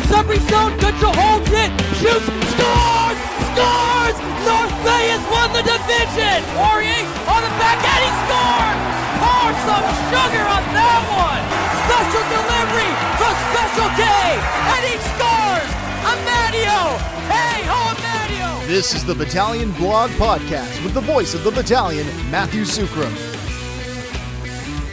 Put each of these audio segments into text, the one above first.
the submarine zone. Goodrow holds it. Shoots. Scores! Scores! North Bay has won the division. Poirier on the back and he scored. Pour some sugar on that one. Special delivery from Special K, and he scores. Amadio. Hey, ho, Amadio. This is the Battalion Blog Podcast with the voice of the battalion, Matthew Sukram.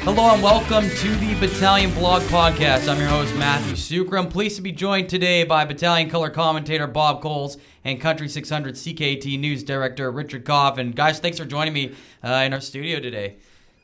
Hello and welcome to the Battalion Blog Podcast. I'm your host, Matthew Sucre. I'm pleased to be joined today by Battalion Color commentator Bob Coles and Country 600 CKAT News Director Richard Koff. And guys, thanks for joining me uh, in our studio today.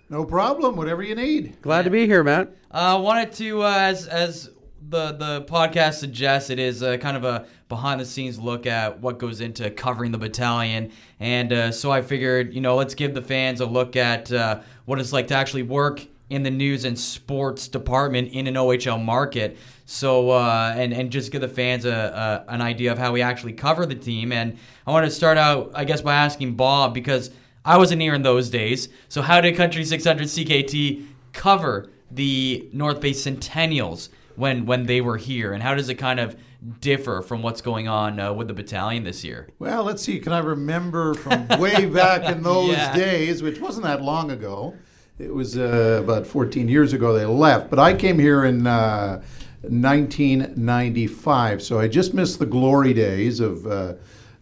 No problem. Whatever you need. Glad to be here, Matt. I uh, wanted to, uh, as as the the podcast suggests, it is a kind of a behind the scenes look at what goes into covering the battalion, and uh, so I figured, you know, let's give the fans a look at uh, what it's like to actually work in the news and sports department in an OHL market. So uh, and and just give the fans a, a an idea of how we actually cover the team. And I want to start out, I guess, by asking Bob because I wasn't here in those days. So how did Country 600 CKAT cover the North Bay Centennials when when they were here, and how does it kind of differ from what's going on uh, with the battalion this year? Well, let's see. Can I remember from way back in those Yeah. days, which wasn't that long ago? It was uh, about 14 years ago they left. But I came here in uh, 1995, so I just missed the glory days of, uh,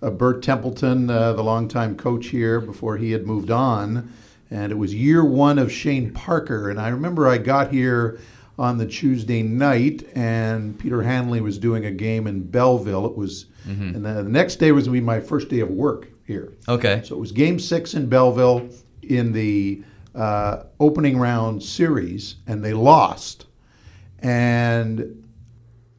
of Bert Templeton, uh, the longtime coach here, before he had moved on. And it was year one of Shane Parker. And I remember I got here on the Tuesday night, and Peter Hanley was doing a game in Belleville. It was, and the, the next day was going to be my first day of work here. Okay. So it was Game Six in Belleville in the uh, opening round series, and they lost. And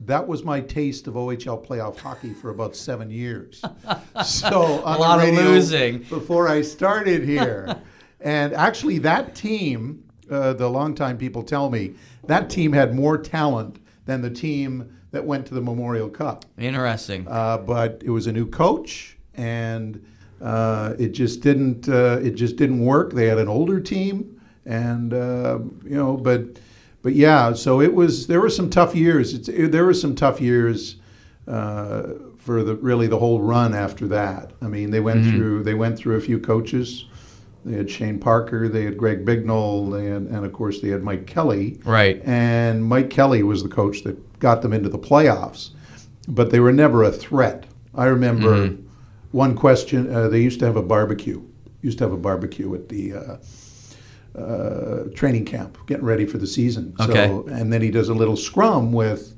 that was my taste of OHL playoff hockey for about seven years. So A lot of losing. before I started here, and actually that team, uh, the longtime people tell me, that team had more talent than the team that went to the Memorial Cup. Interesting. Uh, but it was a new coach, and uh, it just didn't. Uh, it just didn't work. They had an older team, and uh, you know, but but yeah. So it was. There were some tough years. It's, it, there were some tough years uh, for the really the whole run after that. I mean, they went through. They went through a few coaches. They had Shane Parker. They had Greg Bignell. They had, and of course, they had Mike Kelly. Right. And Mike Kelly was the coach that got them into the playoffs, but they were never a threat. I remember one question. Uh, they used to have a barbecue. Used to have a barbecue at the uh, uh, training camp, getting ready for the season. Okay. So, and then he does a little scrum with,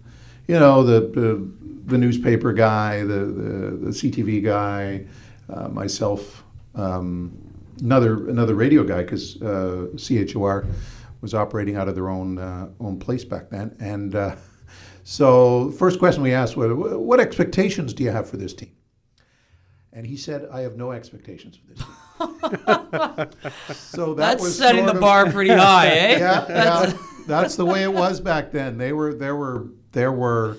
you know, the the, the newspaper guy, the the, the CTV guy, uh, myself, um, another another radio guy because uh, CHOR was operating out of their own uh, own place back then. And uh, so, first question we asked was, "What expectations do you have for this team?" And he said, "I have no expectations for this team." so that That's was setting the of- bar pretty high, eh? yeah, yeah. That's the way it was back then. They were, there were, there were,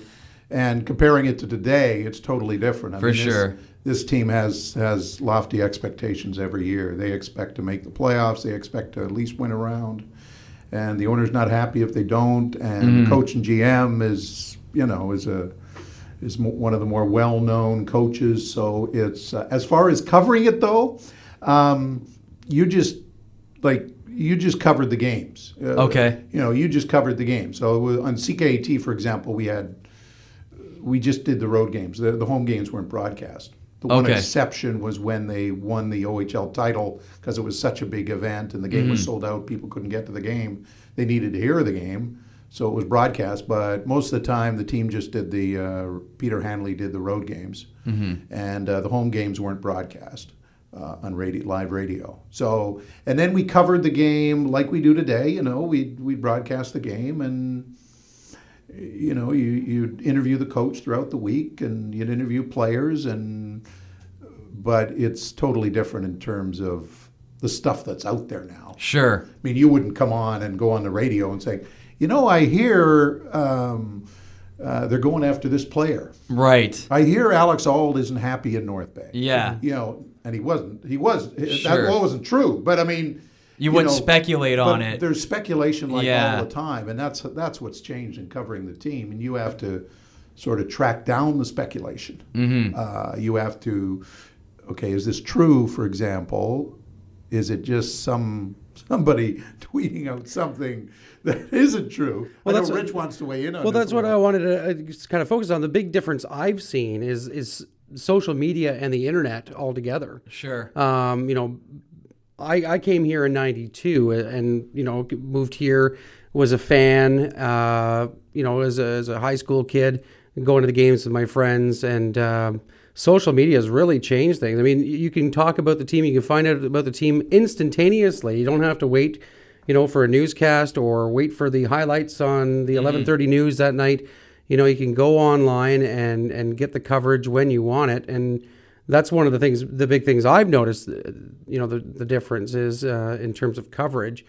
and comparing it to today, it's totally different. I For this- sure. This team has has lofty expectations every year. They expect to make the playoffs. They expect to at least win a round, and the owner's not happy if they don't. And the coach and GM is, you know, is a is one of the more well-known coaches. So it's uh, as far as covering it though, um, you just like you just covered the games. Uh, Okay. You know, you just covered the game. So with- on CKAT, for example, we had we just did the road games. The, the home games weren't broadcast. The one Okay. exception was when they won the OHL title because it was such a big event and the game Mm-hmm. was sold out. People couldn't get to the game. They needed to hear the game, so it was broadcast. But most of the time, the team just did the uh, Peter Hanley did the road games, Mm-hmm. and uh, the home games weren't broadcast uh, on radio, live radio. So, and then we covered the game like we do today. You know, we we broadcast the game and you know, you you'd interview the coach throughout the week, and you'd interview players, and but it's totally different in terms of the stuff that's out there now. Sure. I mean, you wouldn't come on and go on the radio and say, you know, I hear um, uh, they're going after this player. Right. I hear Alex Auld isn't happy in North Bay. Yeah. you know, and he wasn't. He was. Sure. That wasn't true. But I mean, You wouldn't know, speculate on it. There's speculation like Yeah. all the time, and that's that's what's changed in covering the team. And you have to sort of track down the speculation. Uh, you have to, okay, is this true? For example, is it just some somebody tweeting out something that isn't true? Well, I that's know what- Rich wants to weigh in on. Well, this that's a what I wanted to uh, kind of focus on. The big difference I've seen is is social media and the internet altogether. Sure. Um, you know, I, I came here in '92 and you know moved here, was a fan. Uh, you know, as a, as a high school kid, going to the games with my friends, and um, social media has really changed things. I mean, you can talk about the team, you can find out about the team instantaneously. You don't have to wait, you know, for a newscast or wait for the highlights on the 11:30 news that night. You know, you can go online and and get the coverage when you want it and that's one of the things the big things i've noticed uh, you know the, the difference is uh, in terms of coverage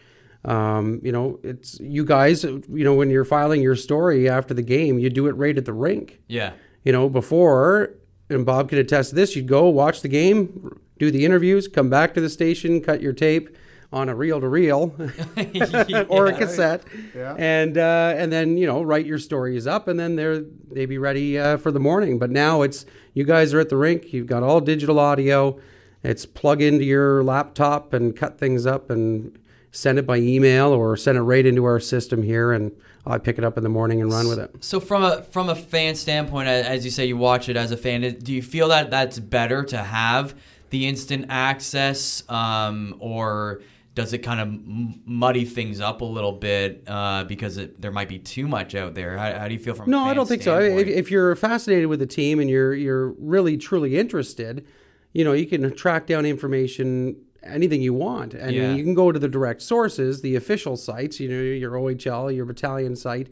um, you know it's you guys you know when you're filing your story after the game you do it right at the rink yeah. you know before and bob could attest to this. You'd go watch the game do the interviews come back to the station cut your tape on a reel to reel or a cassette Yeah. and uh, and then you know write your stories up and then they're they be ready uh, for the morning. But now it's you guys are at the rink you've got all digital audio it's plug into your laptop and cut things up and send it by email or send it right into our system here and I pick it up in the morning and run with it. So from a from a fan standpoint, as you say, you watch it as a fan. Do you feel that that's better to have the instant access, um, or does it kind of muddy things up a little bit uh, because it, there might be too much out there? How, how do you feel from? a No, I don't think so. If, if you're fascinated with the team and you're you're really truly interested, you know, you can track down information anything you want, and Yeah. you can go to the direct sources, the official sites. You know, your OHL, your battalion site,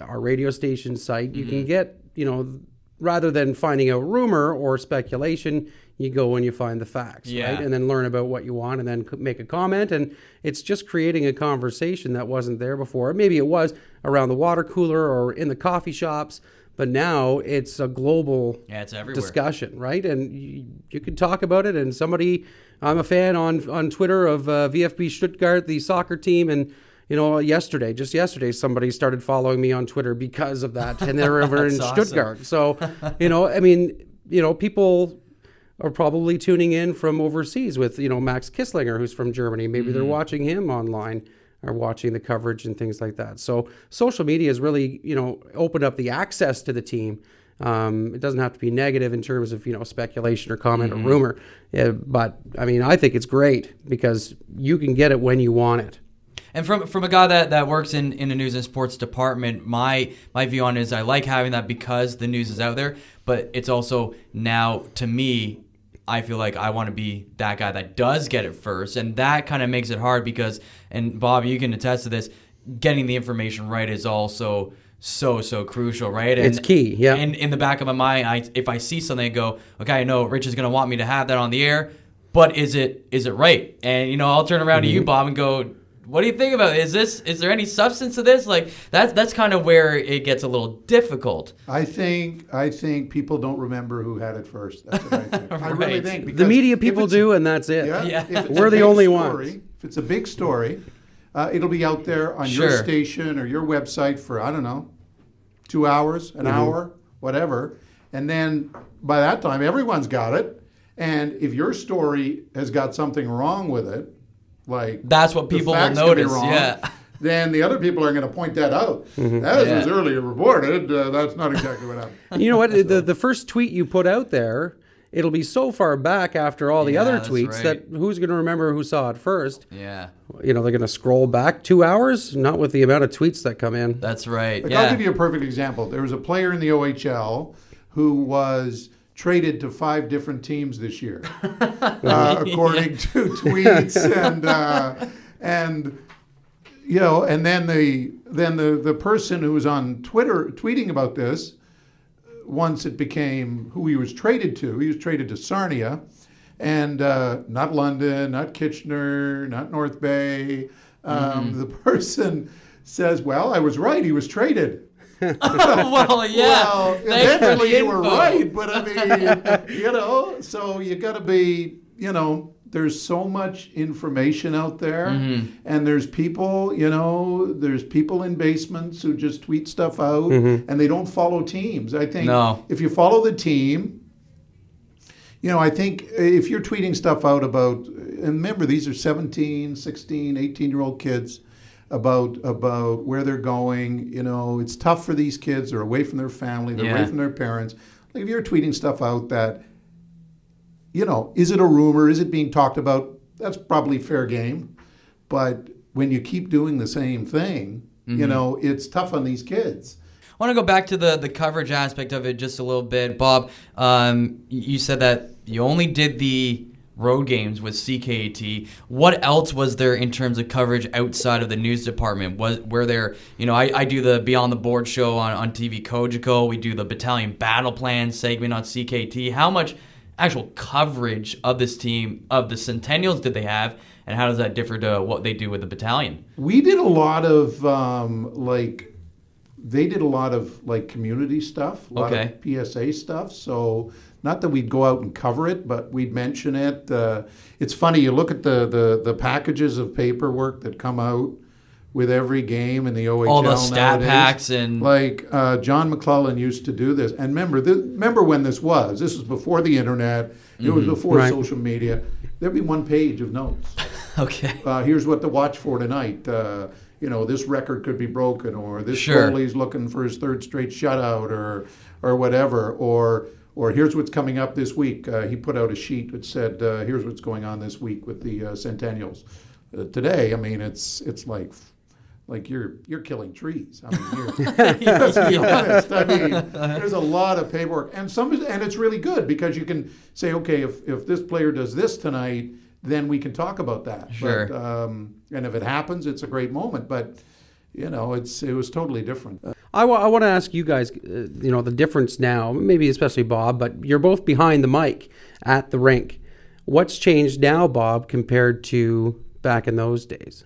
our radio station site. You Mm-hmm. can get you know. Rather than finding out rumor or speculation, you go and you find the facts, Yeah. right? And then learn about what you want, and then make a comment. And it's just creating a conversation that wasn't there before. Maybe it was around the water cooler or in the coffee shops, but now it's a global yeah, it's everywhere. discussion, right? And you, you could talk about it. And somebody, I'm a fan on on Twitter of uh, VFB Stuttgart, the soccer team, and you know, yesterday, just yesterday, somebody started following me on Twitter because of that, and they're over in awesome. Stuttgart. So, you know, I mean, you know, people are probably tuning in from overseas with you know Max Kisslinger, who's from Germany. Maybe Mm-hmm. they're watching him online or watching the coverage and things like that. So social media has really you know opened up the access to the team. Um, it doesn't have to be negative in terms of you know speculation or comment Mm-hmm. or rumor, Yeah, but I mean I think it's great because you can get it when you want it. And from from a guy that, that works in, in the news and sports department, my my view on it is I like having that because the news is out there, but it's also now to me, I feel like I want to be that guy that does get it first, and that kind of makes it hard because and Bob, you can attest to this, getting the information right is also so so crucial, right? And, It's key, yeah. And in the back of my mind, I if I see something, I go, okay, I know Rich is going to want me to have that on the air, but is it is it right? And you know, I'll turn around to Mm-hmm. you, Bob, and go, what do you think about it? Is this is there any substance to this? Like that's that's kind of where it gets a little difficult. I think I think people don't remember who had it first. That's what I think. I really think The media people do, and that's it. Yeah, Yeah. We're the only story, ones. If it's a big story, uh, it'll be out there on your station or your website for I don't know, two hours, Mm-hmm. an hour, whatever, and then by that time everyone's got it. And if your story has got something wrong with it, like That's what people will facts could notice, wrong, yeah. Then the other people are going to point that out. Mm-hmm. As Yeah. was earlier reported, uh, that's not exactly what happened. You know what? the the first tweet you put out there, it'll be so far back after all the Yeah, other tweets right. that who's going to remember who saw it first? Yeah, You know, they're going to scroll back two hours, not with the amount of tweets that come in. that's right. Like, yeah. I'll give you a perfect example. There was a player in the OHL who was traded to five different teams this year, uh, according to tweets and uh, and you know, and then the then the the person who was on Twitter tweeting about this once it became who he was traded to. He was traded to Sarnia, and uh, not London, not Kitchener, not North Bay. Um, The person says, "Well, I was right. He was traded." well, yeah. Well, eventually you were right, but I mean, you know, so you got to be, you know, there's so much information out there, Mm-hmm. and there's people, you know, there's people in basements who just tweet stuff out, Mm-hmm. and they don't follow teams. I think No. if you follow the team, you know, I think if you're tweeting stuff out about, and remember, these are 17, 16, 18 year old kids about about where they're going. You know, it's tough for these kids. They're away from their family. They're away from their parents. Like if you're tweeting stuff out that, you know, is it a rumor? Is it being talked about? That's probably fair game. But when you keep doing the same thing, you know, it's tough on these kids. I want to go back to the the coverage aspect of it just a little bit, Bob. Um, you said that you only did the road games with CKAT. What else was there in terms of coverage outside of the news department? Was were there? You know, I, I do the Beyond the Board show on on TV Cogeco. We do the Battalion Battle Plan segment on CKAT. How much actual coverage of this team of the Centennials did they have, and how does that differ to what they do with the battalion? We did a lot of um, like they did a lot of like community stuff, a lot Okay. of PSA stuff. So not that we'd go out and cover it, but we'd mention it. Uh, it's funny you look at the, the the packages of paperwork that come out with every game in the OHL. All the stat nowadays. packs and Like uh, John McClellan used to do this, and remember, th- remember when this was? This was before the internet. It was before Right. social media. There'd be one page of notes okay. uh, here's what to watch for tonight. Uh, you know, this record could be broken, or this Sure. goalie's looking for his third straight shutout, or or whatever, or or here's what's coming up this week. Uh, he put out a sheet that said, uh, "Here's what's going on this week with the uh, Centennials." Uh, today, I mean, it's it's like like you're you're killing trees. I mean, you're, let's be honest. I mean, there's a lot of paperwork, and some and it's really good because you can say, okay, if if this player does this tonight, then we can talk about that. Sure. But, um, and if it happens, it's a great moment. But you know, it's it was totally different. I want to ask you guys, uh, you know, the difference now, maybe especially Bob, but you're both behind the mic at the rink. What's changed now, Bob, compared to back in those days?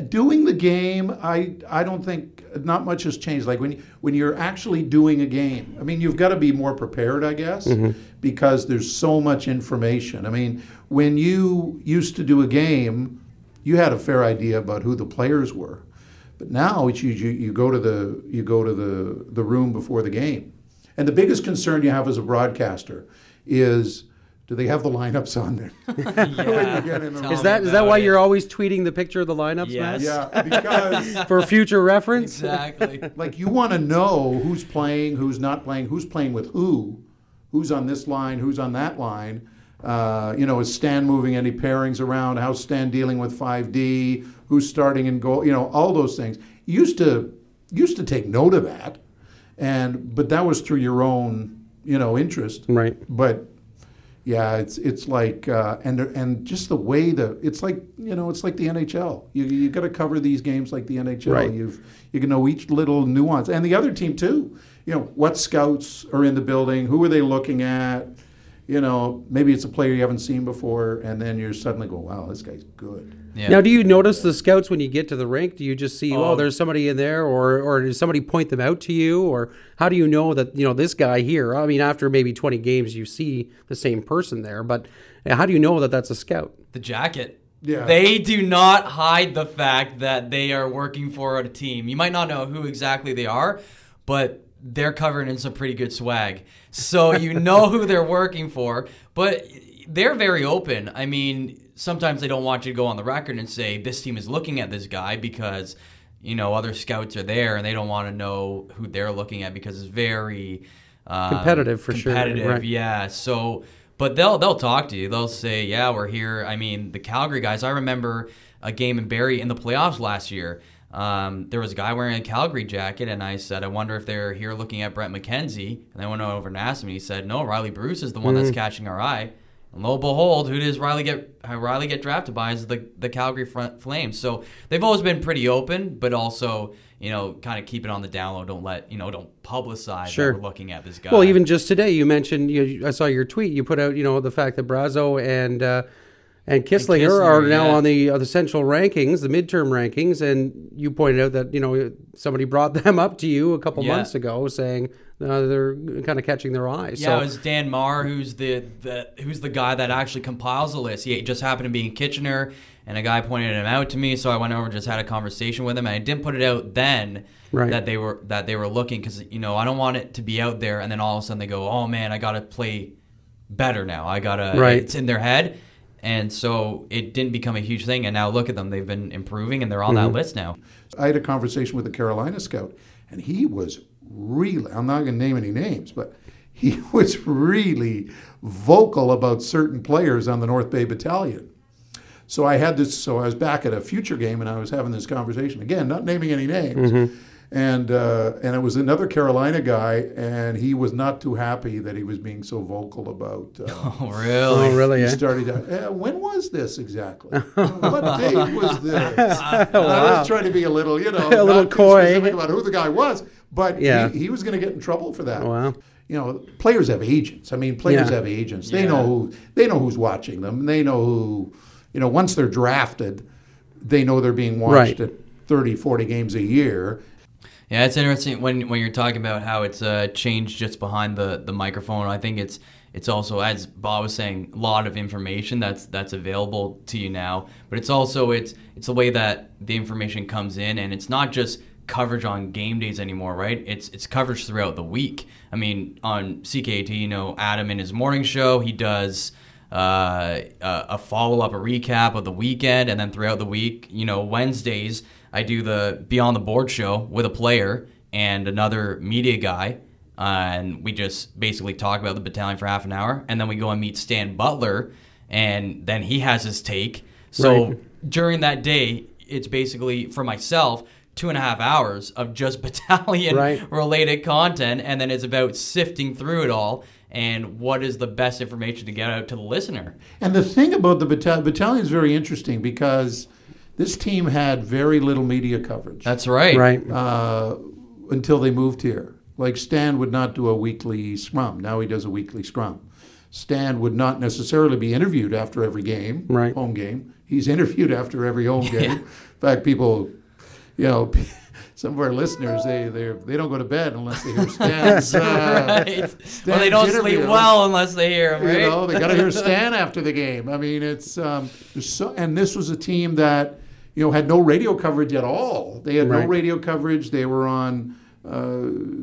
Doing the game, I I don't think not much has changed. Like when when you're actually doing a game, I mean, you've got to be more prepared, I guess, mm-hmm. because there's so much information. I mean, when you used to do a game, you had a fair idea about who the players were, but now it's you you, you go to the you go to the the room before the game, and the biggest concern you have as a broadcaster is. Do they have the lineups on there? when you get in the Tell room? Is me that is that why it. you're always tweeting the picture of the lineups, Yes. Matt? Yeah, because For future reference? Exactly. like you want to know who's playing, who's not playing, who's playing with who, who's on this line, who's on that line. Uh, you know, is Stan moving any pairings around? How's Stan dealing with 5D? Who's starting in goal? You know, all those things. You used to used to take note of that, and but that was through your own you know interest. Right. But yeah, it's it's like uh, and and just the way the it's like you know it's like the NHL. You you got to cover these games like the NHL. Right. You've you can know each little nuance and the other team too. You know what scouts are in the building. Who are they looking at? You know maybe it's a player you haven't seen before, and then you're suddenly going, "Wow, this guy's good." Yeah. Now, do you notice the scouts when you get to the rink? Do you just see, oh, Oh. there's somebody in there, or or does somebody point them out to you, or how do you know that you know this guy here? I mean, after maybe 20 games, you see the same person there, but how do you know that that's a scout? the jacket. Yeah. They do not hide the fact that they are working for a team. You might not know who exactly they are, but they're covered in some pretty good swag. So you know who they're working for, but they're very open. I mean, sometimes they don't want you to go on the record and say this team is looking at this guy because you know other scouts are there and they don't want to know who they're looking at because it's very um, Competitive for sure, competitive, right. yeah. So, but they'll they'll talk to you. They'll say, "Yeah, we're here." I mean, the Calgary guys. I remember a game in Barrie in the playoffs last year. Um, there was a guy wearing a Calgary jacket, and I said, "I wonder if they're here looking at Brett McKenzie." And I went over and asked him, and he said, "No, Riley Bruce is the one Mm. that's catching our eye." And lo and behold, who does Riley get? uh, Riley get drafted by is the the Calgary front Flames. So they've always been pretty open, but also you know kind of keep it on the down low. Don't let you know don't publicize Sure. that we're looking at this guy. Well, even just today, you mentioned you, I saw your tweet. You put out, you know, the fact that Brazeau and uh, and Kisslinger, Kisslinger, are now yeah. on the uh, the central rankings, the midterm rankings, and you pointed out that you know somebody brought them up to you a couple Yeah. months ago, saying uh, they're kind of catching their eye. Yeah, so it was Dan Marr, who's the, the who's the guy that actually compiles the list. He just happened to be in Kitchener, and a guy pointed him out to me. So I went over, and just had a conversation with him, and I didn't put it out then Right. that they were that they were looking because you know I don't want it to be out there, and then all of a sudden they go, oh man, I got to play better now. I gotta. Right. It's in their head. And so it didn't become a huge thing, and now look at them; they've been improving, and they're on Mm-hmm. that list now. I had a conversation with a Carolina scout, and he was really, I'm not going to name any names, but he was really vocal about certain players on the North Bay Battalion. So I had this, so I was back at a future game and I was having this conversation. Again, not naming any names. And, uh, and it was another Carolina guy, and he was not too happy that he was being so vocal about. Uh, Oh, really? oh really? he eh? started. Uh, when was this exactly? what date was this? And I was trying to be a little, you know, A little not coy. about who the guy was, but Yeah. he, he was going to get in trouble for that. Wow. You know, players have agents. I mean, players Yeah. have agents. They Yeah. know who they know who's watching them. They know who, you know, once they're drafted, they know they're being watched Right. at 30, 40 games a year. Yeah, it's interesting when when you're talking about how it's uh, changed just behind the, the microphone. I think it's it's also as Bob was saying, a lot of information that's that's available to you now. But it's also it's it's the way that the information comes in, and it's not just coverage on game days anymore, right? It's it's coverage throughout the week. I mean, on CKAT, you know, Adam in his morning show, he does uh, a, follow up, a recap of the weekend, and then throughout the week, you know, Wednesdays I do the Beyond the Board show with a player and another media guy, uh, and we just basically talk about the battalion for half an hour, and then we go and meet Stan Butler, and then he has his take. So Right. during that day, it's basically for myself two and a half hours of just battalion Right. related content, and then it's about sifting through it all and what is the best information to get out to the listener. And the thing about the battalion, battalion is very interesting because this team had very little media coverage. That's right. Right. uh, until they moved here. Like Stan would not do a weekly scrum. Now he does a weekly scrum. Stan would not necessarily be interviewed after every game, Right. home game. He's interviewed after every home game. In fact, people, you know, some of our listeners they they they don't go to bed unless they hear Stan's. Uh, Right. Well, they don't sleep well unless they hear him, right? You know, they got to hear Stan after the game. I mean, it's um, so, and this was a team that you know had no radio coverage at all. They had no radio coverage. They were on uh,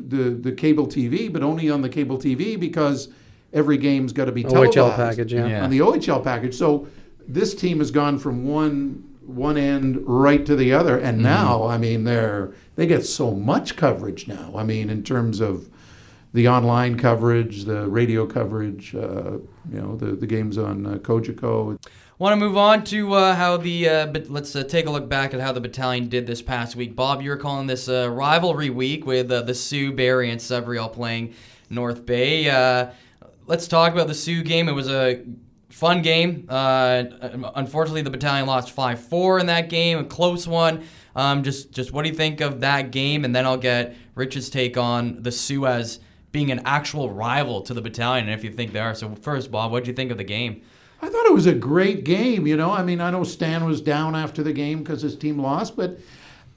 the the cable TV, but only on the cable TV because every game's got to be televised OHL package, yeah. Yeah. on the OHL package. So this team has gone from one one end right to the other, and now I mean they're they get so much coverage now. I mean in terms of the online coverage, the radio coverage, uh, you know the the games on uh, Cogeco. Want to move on to uh, how the uh, but let's uh, take a look back at how the battalion did this past week. Bob, you were calling this uh, rivalry week with uh, the Soo, Barrie, and all playing North Bay. Uh, let's talk about the Soo game. It was a fun game. Uh, unfortunately, the battalion lost five four in that game, a close one. Um, just just what do you think of that game? And then I'll get Rich's take on the as being an actual rival to the battalion, and if you think they are. So first, Bob, what do you think of the game? I thought it was a great game. You know, I mean, I know Stan was down after the game because his team lost, but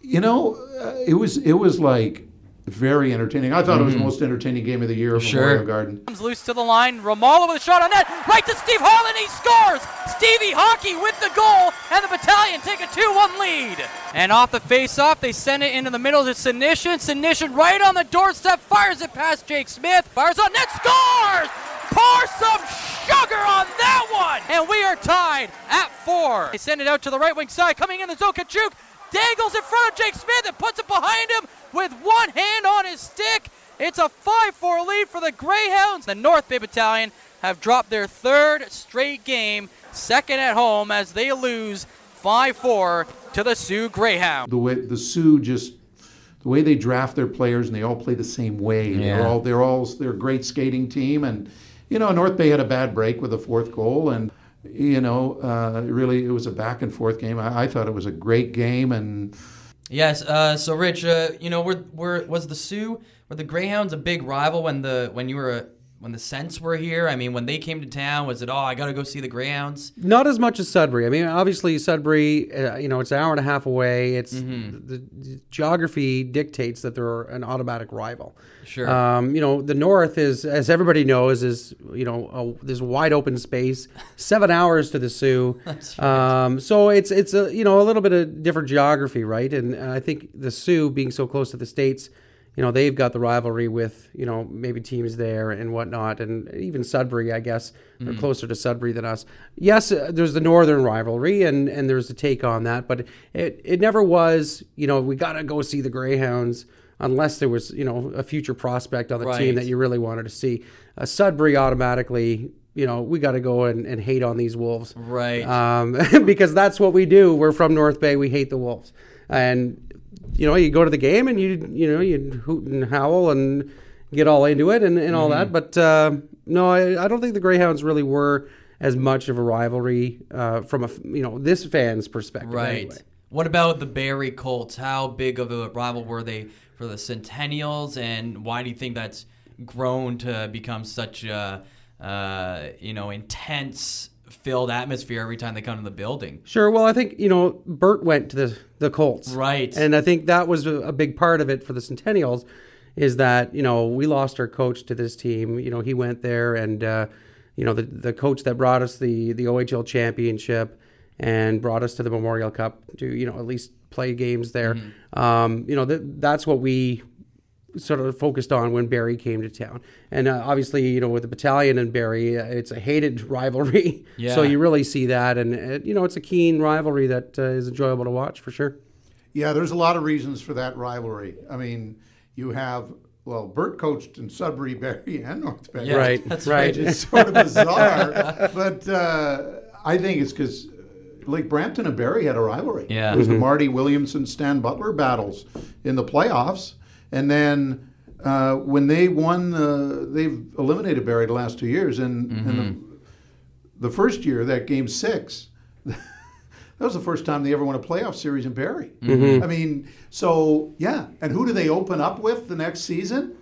you know, uh, it was it was like very entertaining. I thought it was the most entertaining game of the year at Sure. Memorial Garden. Comes loose to the line. Ramallo with a shot on net. Right to Steve Holland. He scores. Stevie Hockey with the goal. And the battalion take a 2 1 lead. And off the face off, they send it into the middle to Senyshyn. Senyshyn right on the doorstep. Fires it past Jake Smith. Fires on net. Scores! Pour some sugar on that one. And we are tied at four. They send it out to the right wing side. Coming in the zone. Kachuk dangles in front of Jake Smith and puts it behind him with one hand on his stick. It's a 5 4 lead for the Greyhounds. The North Bay Battalion have dropped their third straight game, second at home, as they lose 5 4 to the Soo Greyhounds. the way the Soo just the way they draft their players and they all play the same way. They're Yeah. all they're all they're a great skating team and you know North Bay had a bad break with the fourth goal and you know uh, really it was a back and forth game. I, I thought it was a great game and Yes. Uh, so, Rich, uh, you know, were, was the Soo were the Greyhounds a big rival when the when you were uh, when the Sents were here? I mean, when they came to town, was it oh I got to go see the Greyhounds? Not as much as Sudbury. I mean, obviously Sudbury, uh, you know, it's an hour and a half away. It's Mm-hmm. the, the geography dictates that they're an automatic rival. Sure. Um, you know, the north is, as everybody knows, is you know, a, this wide open space, seven hours to the Soo. um, so it's it's a you know a little bit of different geography, right? And, and I think the Soo being so close to the states. You know they've got the rivalry with you know maybe teams there and whatnot, and even Sudbury, I guess they're closer to Sudbury than us. Yes, uh, there's the northern rivalry, and and there's a take on that, but it it never was. You know we got to go see the Greyhounds unless there was you know a future prospect on the team that you really wanted to see. Uh, Sudbury automatically, you know, we got to go and, and hate on these Wolves, Right. Um, because that's what we do. We're from North Bay. We hate the Wolves, and you know, you go to the game and you you know you hoot and howl and get all into it and, and all Mm-hmm. that. But uh, no, I, I don't think the Greyhounds really were as much of a rivalry uh, from a you know this fan's perspective. Right. Anyway. What about the Barrie Colts? How big of a rival were they for the Centennials, and why do you think that's grown to become such a uh, you know intense filled atmosphere every time they come to the building? Sure. Well, I think you know Bert went to the the Colts, Right. And I think that was a, a big part of it for the Centennials, is that you know we lost our coach to this team. You know he went there, and uh, you know the the coach that brought us the the OHL championship and brought us to the Memorial Cup to you know at least play games there. Um, you know th- that's what we sort of focused on when Barrie came to town. And uh, obviously, you know, with the battalion and Barrie, uh, it's a hated rivalry. Yeah. So you really see that, and uh, you know, it's a keen rivalry that uh, is enjoyable to watch for sure. Yeah, there's a lot of reasons for that rivalry. I mean, you have well, Bert coached in Sudbury, Barrie, and North Bay. Yeah, right, that's right. It's sort of bizarre, but uh, I think it's because Lake Brampton and Barrie had a rivalry. Yeah. it was the Marty Williamson Stan Butler battles in the playoffs, and then. Uh, when they won, uh, they've eliminated Barrie the last two years, and, and the, the first year, that game six, that was the first time they ever won a playoff series in Barrie. I mean, so yeah. And who do they open up with the next season?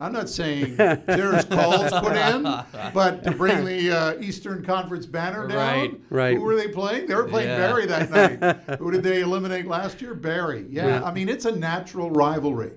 I'm not saying there's calls put in, but to bring the uh, Eastern Conference banner down, Right. Right. Who were they playing? They were playing Yeah. Barrie that night. who did they eliminate last year? Barrie. Yeah. I mean, it's a natural rivalry.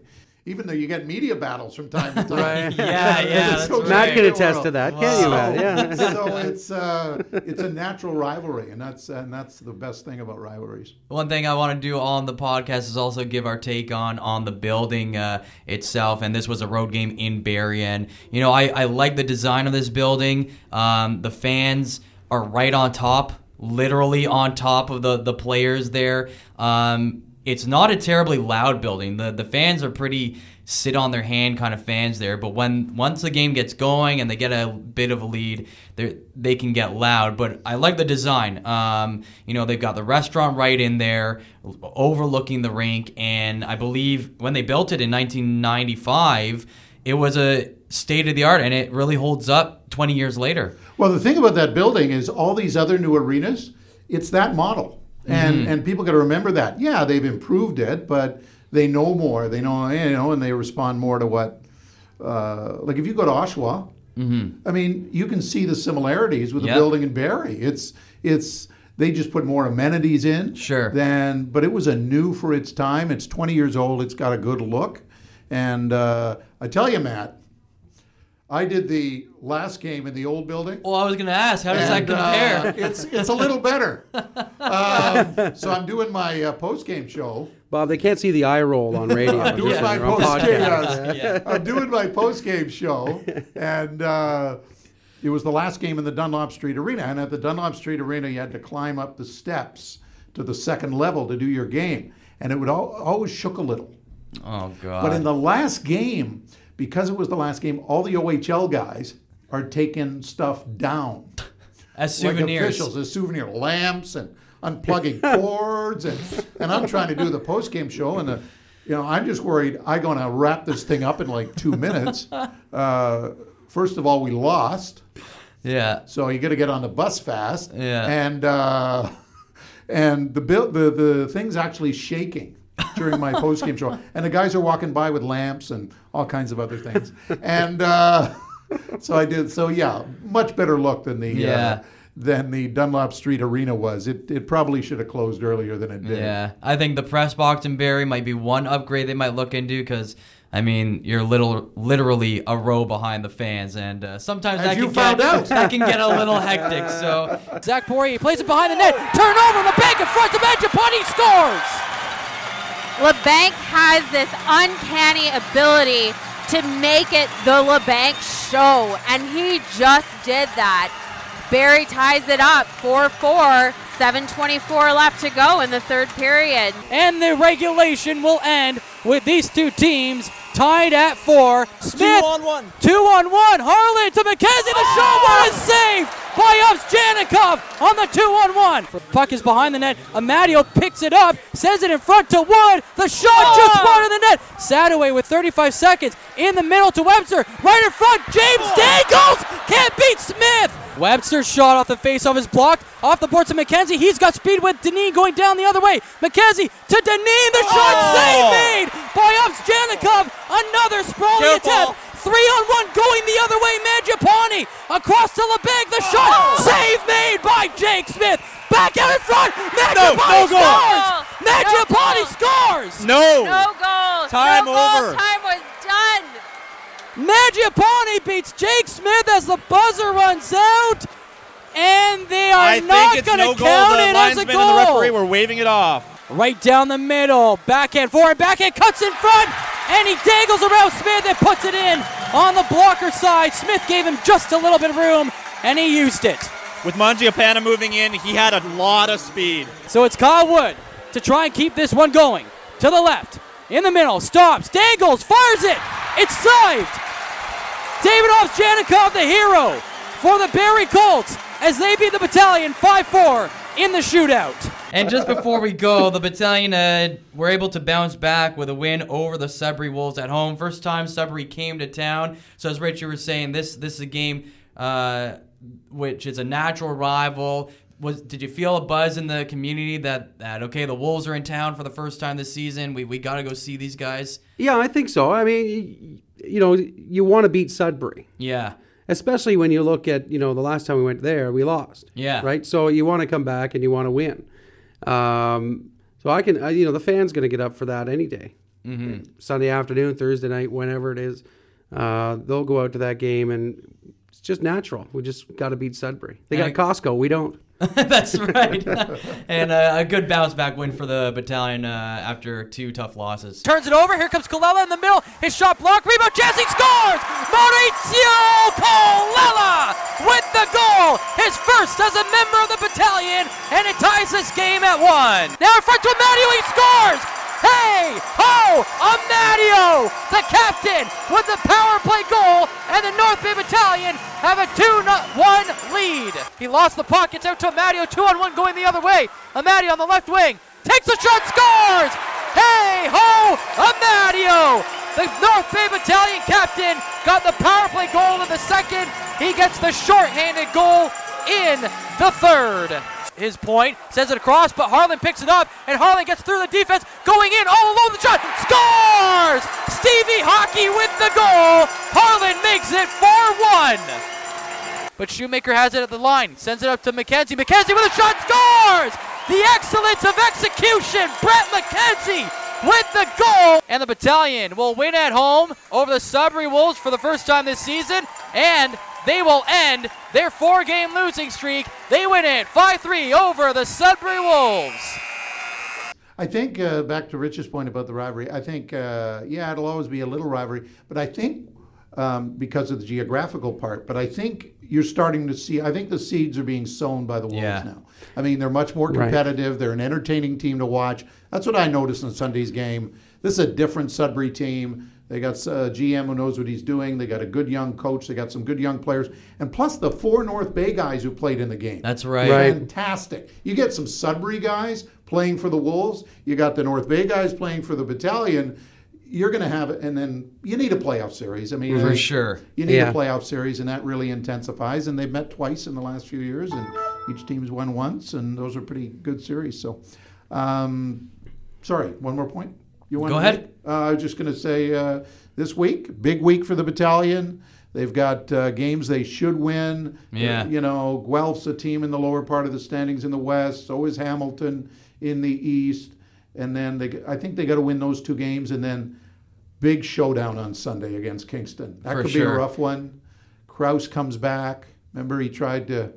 Even though you get media battles from time to time. Yeah, yeah, that's So right. Matt can attest to that, can't you, Matt? Yeah. so it's uh, it's a natural rivalry, and that's and that's the best thing about rivalries. One thing I want to do on the podcast is also give our take on on the building uh, itself. And this was a road game in Barrie, and you know I, I like the design of this building. Um, the fans are right on top, literally on top of the the players there. Um, it's not a terribly loud building. The the fans are pretty sit on their hand kind of fans there. But when once the game gets going and they get a bit of a lead, they they can get loud. But I like the design. Um, you know, they've got the restaurant right in there, overlooking the rink, and I believe when they built it in 1995, it was a state of the art, and it really holds up 20 years later. Well, the thing about that building is all these other new arenas, it's that model, and and people got to remember that. Yeah, they've improved it, but they know more. They know you know, and they respond more to what. Uh, like if you go to Oshawa, I mean, you can see the similarities with the building in Barrie. It's it's they just put more amenities in. Sure. Than, but it was a new for its time. It's 20 years old. It's got a good look, and uh, I tell you, Matt, I did the last game in the old building. Well, I was going to ask, how does And, that compare? uh, it's it's a little better. Um, so I'm doing my uh, post game show. Bob, they can't see the eye roll on radio. I'm doing Just my on post game. Yeah. I'm doing my post game show, and uh, it was the last game in the Dunlop Street Arena. And at the Dunlop Street Arena, you had to climb up the steps to the second level to do your game, and it would al- always shook a little. Oh, God. But in the last game, because it was the last game, all the OHL guys are taking stuff down. As like souvenirs. officials as souvenir lamps and unplugging cords and and I'm trying to do the post game show and the, you know I'm just worried I'm going to wrap this thing up in like two minutes. Uh, first of all, we lost, yeah. so you got to get on the bus fast. Yeah. And uh, and the bill the the thing's actually shaking during my post game show, and the guys are walking by with lamps and all kinds of other things, and. Uh, so I did. So yeah, much better look than the Yeah. uh, than the Dunlop Street Arena was. It it probably should have closed earlier than it did. Yeah, I think the press box in Barrie might be one upgrade they might look into because. I mean, you're little, literally a row behind the fans, and uh, sometimes As that you can found get out. that can get a little hectic. So Zach Poirier plays it behind the net. Turnover on the bank in front of Mangiapane scores. Labanc has this uncanny ability to make it the Labanc show, and he just did that. Barrie ties it up 4 4, 7.24 left to go in the third period. And the regulation will end with these two teams tied at four. Smith, Two on one. two on one. Harlan to McKenzie. The shot was saved by Ups Janikov on the two on one. Puck is behind the net. Amadio picks it up, sends it in front to Wood. The shot oh! just Oh! wide of the net. Sadaway with 35 seconds in the middle to Webster. Right in front. James oh! Dangles can't beat Smith. Webster's shot off the face of his block. Off the board of McKenzie. He's got speed with Deneen going down the other way. McKenzie to Deneen. The shot Oh! save made by Ups Janikov. Another sprawling Careful. attempt. Three on one going the other way. Mangiapane across to LeBeg. The shot Oh! save made by Jake Smith. Back out in front. no Mangiapane goal. scores. No Mangiapane goal. scores. No. No goal. Time no goal. over. Time was done. Mangiapane beats Jake Smith as the buzzer runs out. And they are I not going to no goal. count The it as a linesman goal. and the referee were waving it off. Right down the middle. Backhand forward. Backhand cuts in front. And he dangles around Smith and puts it in on the blocker side. Smith gave him just a little bit of room, and he used it. With Mangiapane moving in, he had a lot of speed. So it's Kyle Wood to try and keep this one going. To the left. In the middle. Stops. Dangles. Fires it. It's saved. David Off Janikov, the hero for the Barrie Colts as they beat the battalion 5 4 in the shootout. And just before we go, the battalion uh, were able to bounce back with a win over the Sudbury Wolves at home. First time Sudbury came to town. So as Richard was saying, this this is a game uh, which is a natural rival. Was did you feel a buzz in the community that that okay the Wolves are in town for the first time this season? We we got to go see these guys. Yeah, I think so. I mean, you know, you want to beat Sudbury, Yeah. especially when you look at, you know, the last time we went there, we lost. Yeah. Right? So you want to come back and you want to win. Um, so I can, I, you know, the fans going to get up for that any day. Mm-hmm. Sunday afternoon, Thursday night, whenever it is. Uh, they'll go out to that game and just natural. We just got to beat Sudbury. They got And- Costco. We don't. That's right. and uh, a good bounce back win for the battalion uh, after two tough losses. Turns it over. Here comes Colella in the middle. His shot blocked. Rebound. Jesse scores. Maurizio Colella with the goal. His first as a member of the battalion. And it ties this game at one. Now in front to Amadio. He scores. Hey, ho, Amadio, the captain, with the power play goal, and the North Bay Battalion have a 2-1 lead. He lost the puck, it's out to Amadio, 2 on 1 going the other way. Amadio on the left wing, takes the shot, scores! Hey, ho, Amadio! The North Bay Battalion captain got the power play goal in the second. He gets the shorthanded goal in the third. His point sends it across, but Harlan picks it up, and Harlan gets through the defense, going in all alone. The shot scores. Stevie Hockey with the goal. Harlan makes it 4-1. But Shoemaker has it at the line, sends it up to McKenzie. McKenzie with a shot scores. The excellence of execution. Brett McKenzie with the goal. And the battalion will win at home over the Sudbury Wolves for the first time this season. And they will end their four game losing streak. They win it 5 3 over the Sudbury Wolves. I think uh, back to Rich's point about the rivalry. I think uh, yeah, it'll always be a little rivalry, but I think um, because of the geographical part. But I think you're starting to see. I think the seeds are being sown by the Wolves Yeah. now. I mean, they're much more Right. competitive. They're an entertaining team to watch. That's what I noticed in Sunday's game. This is a different Sudbury team. They got a GM who knows what he's doing. They got a good young coach. They got some good young players, and plus the four North Bay guys who played in the game. That's right. Right. Fantastic. You get some Sudbury guys playing for the Wolves. You got the North Bay guys playing for the Battalion. You're going to have it, and then you need a playoff series. I mean, For you- sure. you need Yeah. a playoff series, and that really intensifies. And they've met twice in the last few years, and each team's won once, and those are pretty good series. So, um, sorry, one more point. You want Go ahead. Uh, I was just going to say uh, this week, big week for the battalion. They've got uh, games they should win. Yeah. You know, Guelph's a team in the lower part of the standings in the West. So is Hamilton in the East. And then they, I think they got to win those two games, and then big showdown on Sunday against Kingston. That For could be a rough one. Kraus comes back. Remember, he tried to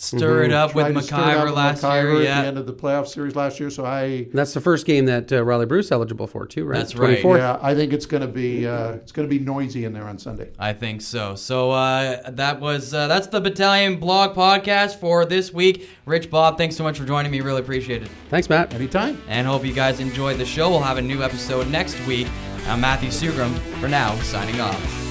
Stir it up with tried to it up McIver with last McIver year. at the end of the playoff series last year. So I, That's the first game that uh, Riley Bruce eligible for too, right? That's right. 24th. yeah, I think it's going to be uh, it's going to be noisy in there on Sunday. I think so. So uh, that was uh, that's the Battalion Blog podcast for this week. Rich Bob, thanks so much for joining me. Really appreciate it. Thanks, Matt. Anytime. And hope you guys enjoyed the show. We'll have a new episode next week. I'm Matthew Sugrum. For now, signing off.